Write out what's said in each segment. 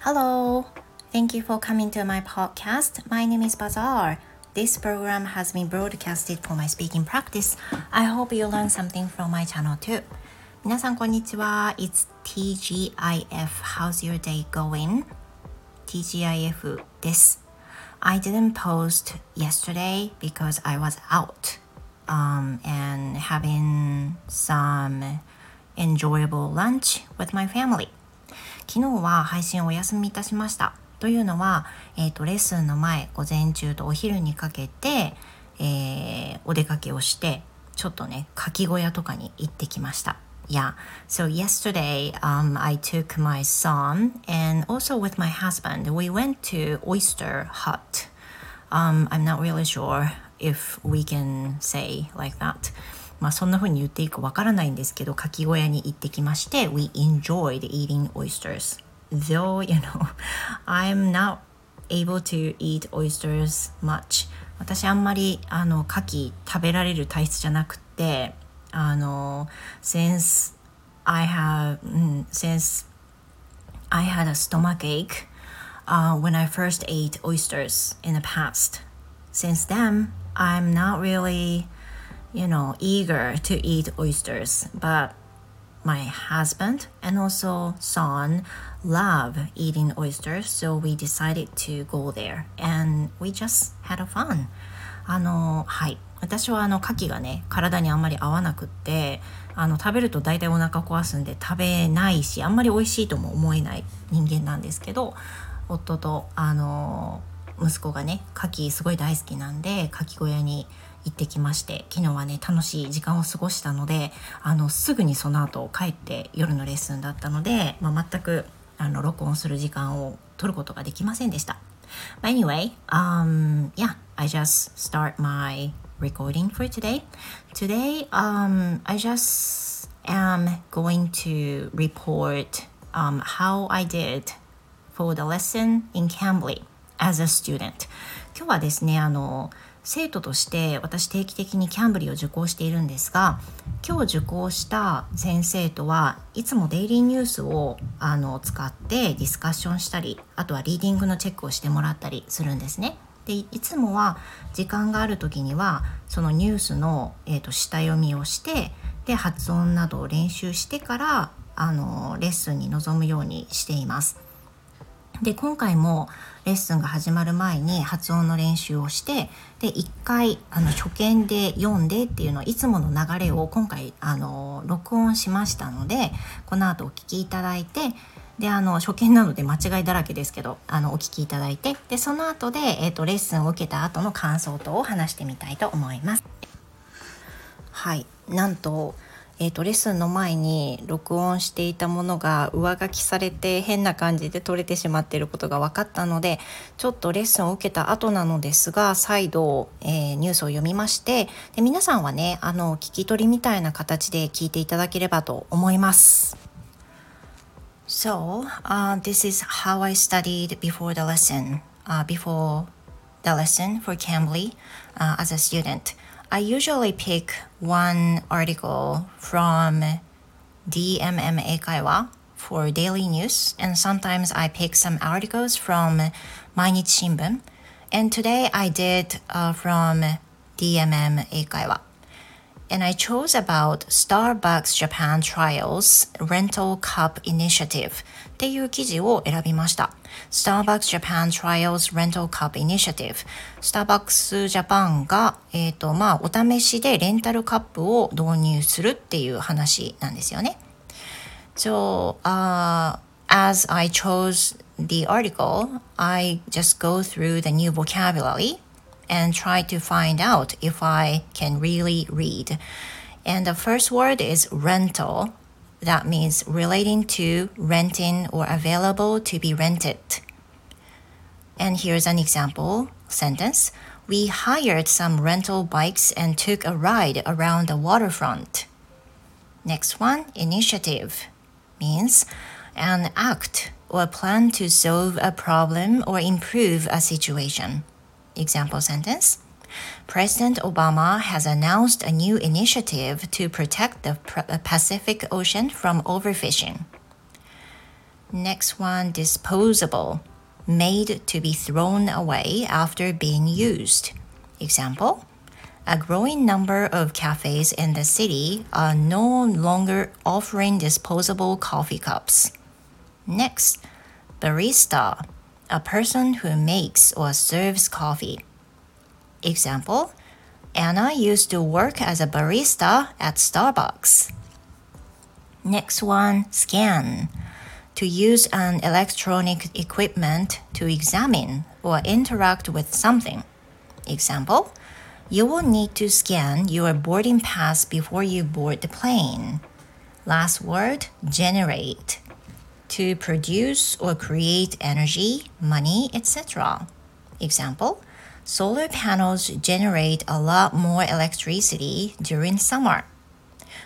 Hello, thank you for coming to my podcast. My name is Bazaar. This program has been broadcasted for my speaking practice. I hope you learn something from my channel too. 皆さんこんにちは。It's TGIF. How's your day going? TGIF です。I didn't post yesterday because I was out um, and having some enjoyable lunch with my family. 昨日は配信をお休みいたしました。というのは、えーと、レッスンの前午前中とお昼にかけて、えー、お出かけをしてちょっとねかき小屋とかに行ってきました。Yeah. So yesterday, um, I took my son and also with my husband, we went to Oyster Hut. Um, I'm not really sure if we can say like that. まあそんな風に言っていいかわからないんですけど、かき小屋に行ってきまして、We enjoyed eating oysters. Though, you know, I'm not able to eat oysters much. 私あんまりあの牡蠣食べられる体質じゃなくて、あの、since I have, since I had a stomach ache uh, when I first ate oysters in the past. Since then, I'm not really you know, eager to eat oysters, but my husband and also son love eating oysters, so we decided to go there and we just had a fun. あの、はい。私はあの牡蠣がね体にあんまり合わなくってあの食べると大体お腹壊すんで食べないしあんまり美味しいとも思えない人間なんですけど夫とあの息子がね牡蠣すごい大好きなんで牡蠣小屋に行ってきまして昨日はね楽しい時間を過ごしたのであのすぐにその後帰って夜のレッスンだったので、まあ、全くあの録音する時間を取ることができませんでした。But anyway, um, yeah, I just start my recording for today. Today, um, I just am going to report um, how I did for the lesson in Cambly as a student. 今日はですね、あの、生徒として私定期的にキャンブリーを受講しているんですが今日受講した先生とはいつもデイリーニュースをあの使ってディスカッションしたりあとはリーディングのチェックをしてもらったりするんですね。でいつもは時間がある時にはそのニュースの、えーと、下読みをしてで発音などを練習してからあのレッスンに臨むようにしています。で今回もレッスンが始まる前に発音の練習をしてで1回あの初見で読んでっていうのいつもの流れを今回あの録音しましたのでこの後お聞きいただいてであの初見なので間違いだらけですけどあのお聞きいただいてでその後で、えーと、レッスンを受けた後の感想等を話してみたいと思います。はいなんとえーと、レッスンの前に録音していたものが上書きされて変な感じで撮れてしまっていることが分かったのでちょっとレッスンを受けた後なのですが再度、えー、ニュースを読みましてで皆さんはねあの聞き取りみたいな形で聞いていただければと思います。So, uh, this is how I studied before the lesson, uh, before the lesson for Cambly uh, as a student. I usually pick one article from DMM Eikaiwa for daily news, and sometimes I pick some articles from Mainichi Shimbun. And today I did uh, from DMM Eikaiwa. And I chose about Starbucks Japan Trials Rental Cup Initiative っていう記事を選びました。Starbucks Japan Trials Rental Cup Initiative。Starbucks Japan が、えっ、ー、と、まあ、お試しでレンタルカップを導入するっていう話なんですよね。So, uh, as I chose the article, I just go through the new vocabulary and try to find out if I can really read. And the first word is rental. That means relating to renting or available to be rented. And here's an example sentence. We hired some rental bikes and took a ride around the waterfront. Next one, initiative, means an act or plan to solve a problem or improve a situation. Example sentence President Obama has announced a new initiative to protect the uh, Pacific Ocean from overfishing. Next one, disposable, made to be thrown away after being used. Example, a growing number of cafes in the city are no longer offering disposable coffee cups. Next, barista, a person who makes or serves coffee. Example, Anna used to work as a barista at Starbucks. Next one, scan. To use an electronic equipment to examine or interact with something. Example, you will need to scan your boarding pass before you board the plane. Last word, generate. To produce or create energy, money, etc. Example, solar panels generate a lot more electricity during summer.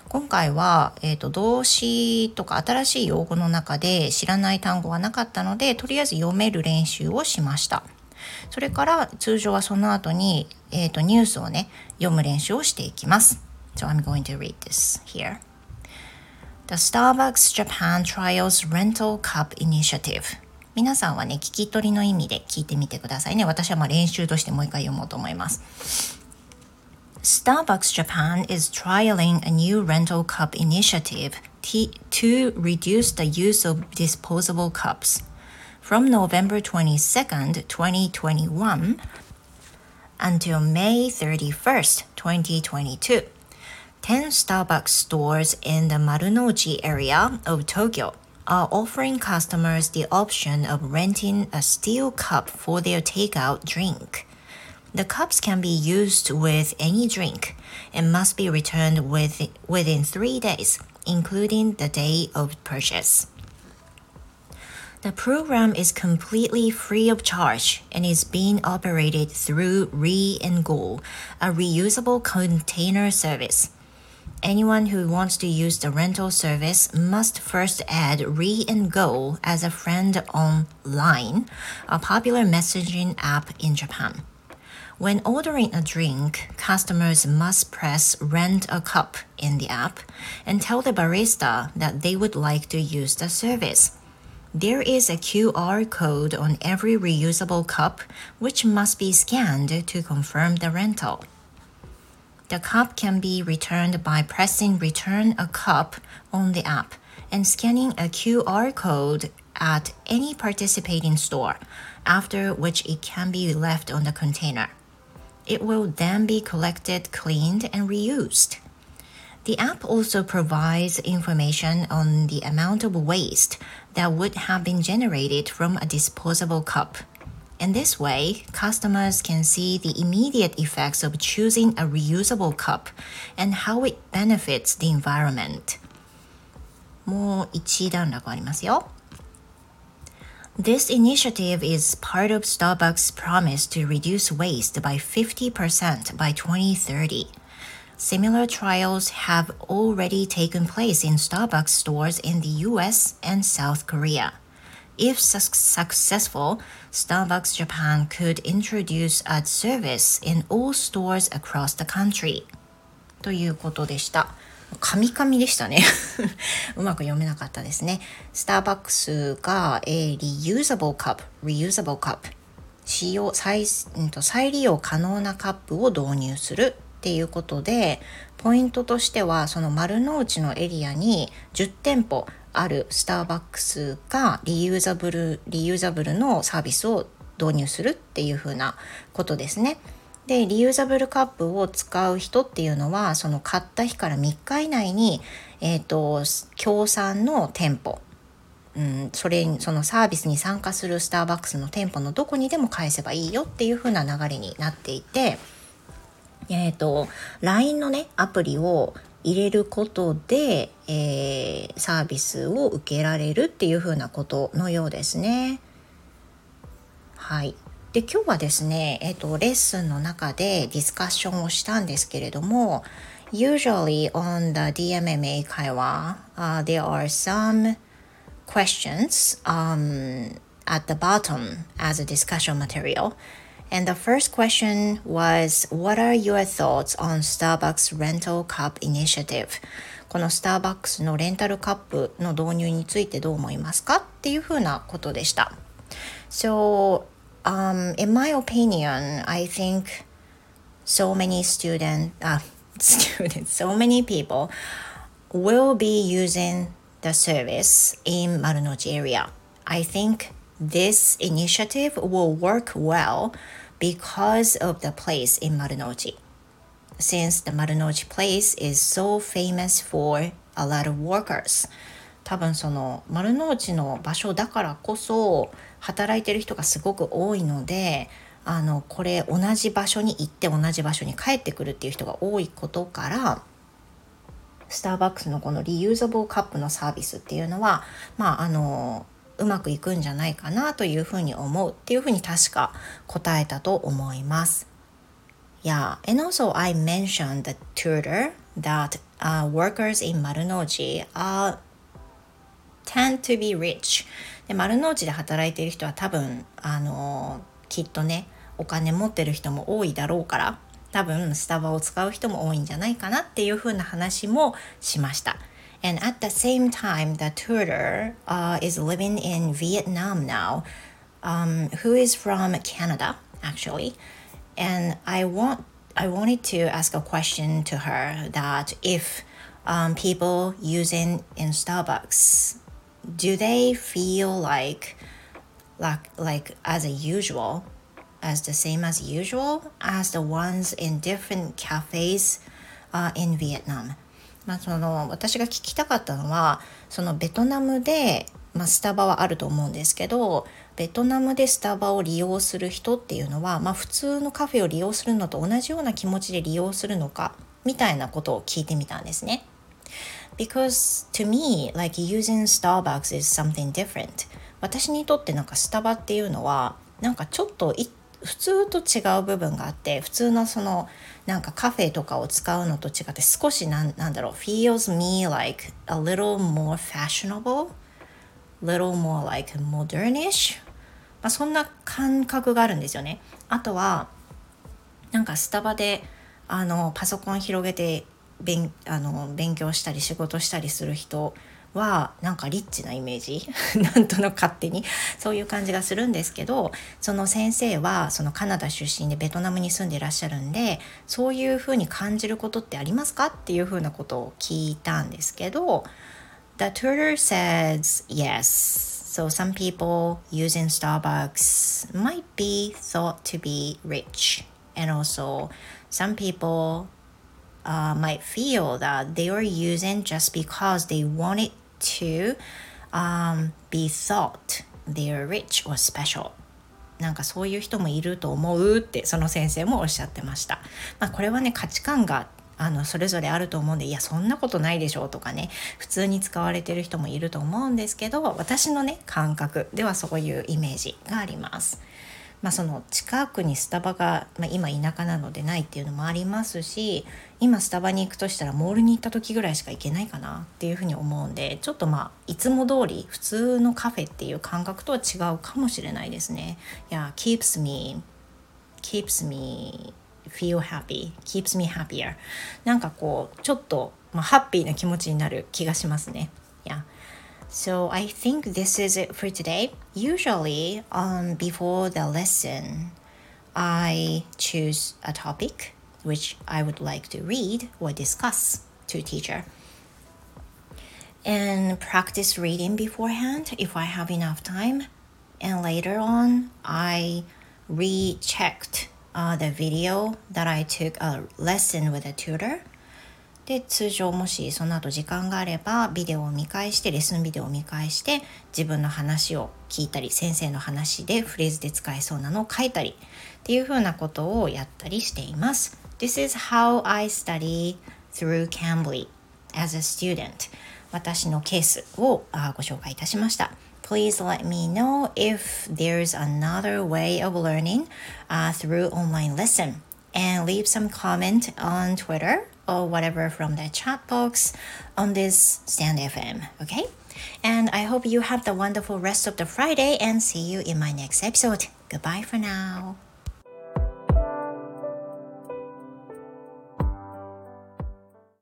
今回は、えーと、動詞とか新しい用語の中で知らない単語がなかったのでとりあえず読める練習をしましたそれから通常はその後に、えーと、ニュースをね読む練習をしていきます So I'm going to read this here The Starbucks Japan Trials Rental Cup Initiative 皆さんはね聞き取りの意味で聞いてみてくださいね私はまあ練習としてもう一回読もうと思います Starbucks Japan is trialing a new rental cup initiative to reduce the use of disposable cups. From November 22nd, 2021 until May 31st, 2022, 10 Starbucks stores in the Marunouchi area of Tokyo are offering customers the option of renting a steel cup for their takeout drink. The cups can be used with any drink and must be returned with, within three days, including the day of purchase. The program is completely free of charge and is being operated through Re and Go, a reusable container service. Anyone who wants to use the rental service must first add Re and Go as a friend online, a popular messaging app in Japan. When ordering a drink, customers must press Rent a Cup in the app and tell the barista that they would like to use the service. There is a QR code on every reusable cup, which must be scanned to confirm the rental. The cup can be returned by pressing Return a Cup on the app and scanning a QR code at any participating store, after which it can be left on the container. It will then be collected, cleaned, and reused. The app also provides information on the amount of waste that would have been generated from a disposable cup. In this way, customers can see the immediate effects of choosing a reusable cup and how it benefits the environment. もう一段落ありますよ。this initiative is part of Starbucks' promise to reduce waste by 50% by 2030. Similar trials have already taken place in Starbucks stores in the US and South Korea. If successful, Starbucks Japan could introduce a service in all stores across the country. ということでした。カミカミでしたね。うまく読めなかったですね。スターバックスが、えー、リユーザブルカップ、リユーザブルカップ、使用再、うん、再利用可能なカップを導入するっていうことで、ポイントとしては、その丸の内のエリアに10店舗、あるスターバックスがリユーザブルリユーザブルのサービスを導入するっていうふうなことですね。でリユーザブルカップを使う人っていうのはその買った日から3日以内に、えーと、協賛の店舗、うん、それそのサービスに参加するスターバックスの店舗のどこにでも返せばいいよっていう風な流れになっていて、えーと、LINE のねアプリを入れることで、えー、サービスを受けられるっていう風なことのようですね。はい。で今日はですね、えっと、レッスンの中でディスカッションをしたんですけれども Usually on the DMMA 会話、uh, there are some questions、um, at the bottom as a discussion material And the first question was, What are your thoughts on Starbucks rental cup initiative? このスターバックスのレンタルカップの導入についてどう思いますかっ っていうふうなことでした。So, um, in my opinion, I think so many students, uh, students, so many people will be using the service in Marunouchi area. I think this initiative will work well because of the place in Marunouchi. Since the Marunouchi place is so famous for a lot of workers. 多分その丸の内の場所だからこそ働いてる人がすごく多いのであのこれ同じ場所に行って同じ場所に帰ってくるっていう人が多いことからスターバックスのこのリユーザブルカップのサービスっていうのはまああのうまくいくんじゃないかなというふうに思うっていうふうに確か答えたと思います。Yeah, and also I mentioned the tutor that uh, workers in Marunouchi are tend to be rich で丸の内で働いている人は多分あのきっとねお金持ってる人も多いだろうから多分スタバを使う人も多いんじゃないかなっていうふうな話もしました。And at the same time, the tutor uh, is living in Vietnam now, um, who is from Canada, actually. And I want I wanted to ask a question to her that if um, people using in Starbucks do they feel like like like as a usual as the same as usual as the ones in different cafes uh, in Vietnam まあその私が聞きたかったのはそのベトナムで、まあ、スタバはあると思うんですけどベトナムでスタバを利用する人っていうのは、まあ、普通のカフェを利用するのと同じような気持ちで利用するのかみたいなことを聞いてみたんですね。because to me like using Starbucks is something different 私にとってなんかスタバっていうのはなんかちょっと普通と違う部分があって普通のそのなんかカフェとかを使うのと違って少しなんなんだろう feels me like a little more fashionable little more like modernish まあそんな感覚があるんですよね。あとはなんかスタバであのパソコン広げて勉あの勉強したり仕事したりする人はなんかリッチなイメージなんとなく勝手にそういう感じがするんですけどその先生はそのカナダ出身でベトナムに住んでいらっしゃるんでそういうふうに感じることってありますかっていうふうなことを聞いたんですけど The tutor says yes So some people using Starbucks might be thought to be rich and also some people uh, might feel that they were using just because they wanted to um, be thought they're rich or special なんかそういう人もいると思うってその先生もおっしゃってました。まあ、これはね価値観があのそれぞれあると思うんでいやそんなことないでしょうとかね普通に使われてる人もいると思うんですけど私のね感覚ではそういうイメージがあります。まあ、その近くにスタバが、まあ、今田舎なのでないっていうのもありますし今スタバに行くとしたらモールに行った時ぐらいしか行けないかなっていうふうに思うんでちょっとまあいつも通り普通のカフェっていう感覚とは違うかもしれないですね。いや keeps me keeps me feel happy keeps me happier なんかこうちょっと、まあ、ハッピーな気持ちになる気がしますね。いや So I think this is it for today. Usually, um, before the lesson, I choose a topic which I would like to read or discuss to teacher and practice reading beforehand if I have enough time. And later on, I rechecked uh, the video that I took a lesson with a tutor で通常もしその後時間があればビデオを見返してレッスンビデオを見返して自分の話を聞いたり先生の話でフレーズで使えそうなのを書いたりっていうふうなことをやったりしています。This is how I study through Cambly as a student 私のケースをご紹介いたしました。Please let me know if there's another way of learning、uh, through online lesson and leave some comment on Twitter or whatever from the chat box on this Stand FM. Okay? And I hope you have the wonderful rest of the Friday and see you in my next episode. Goodbye for now.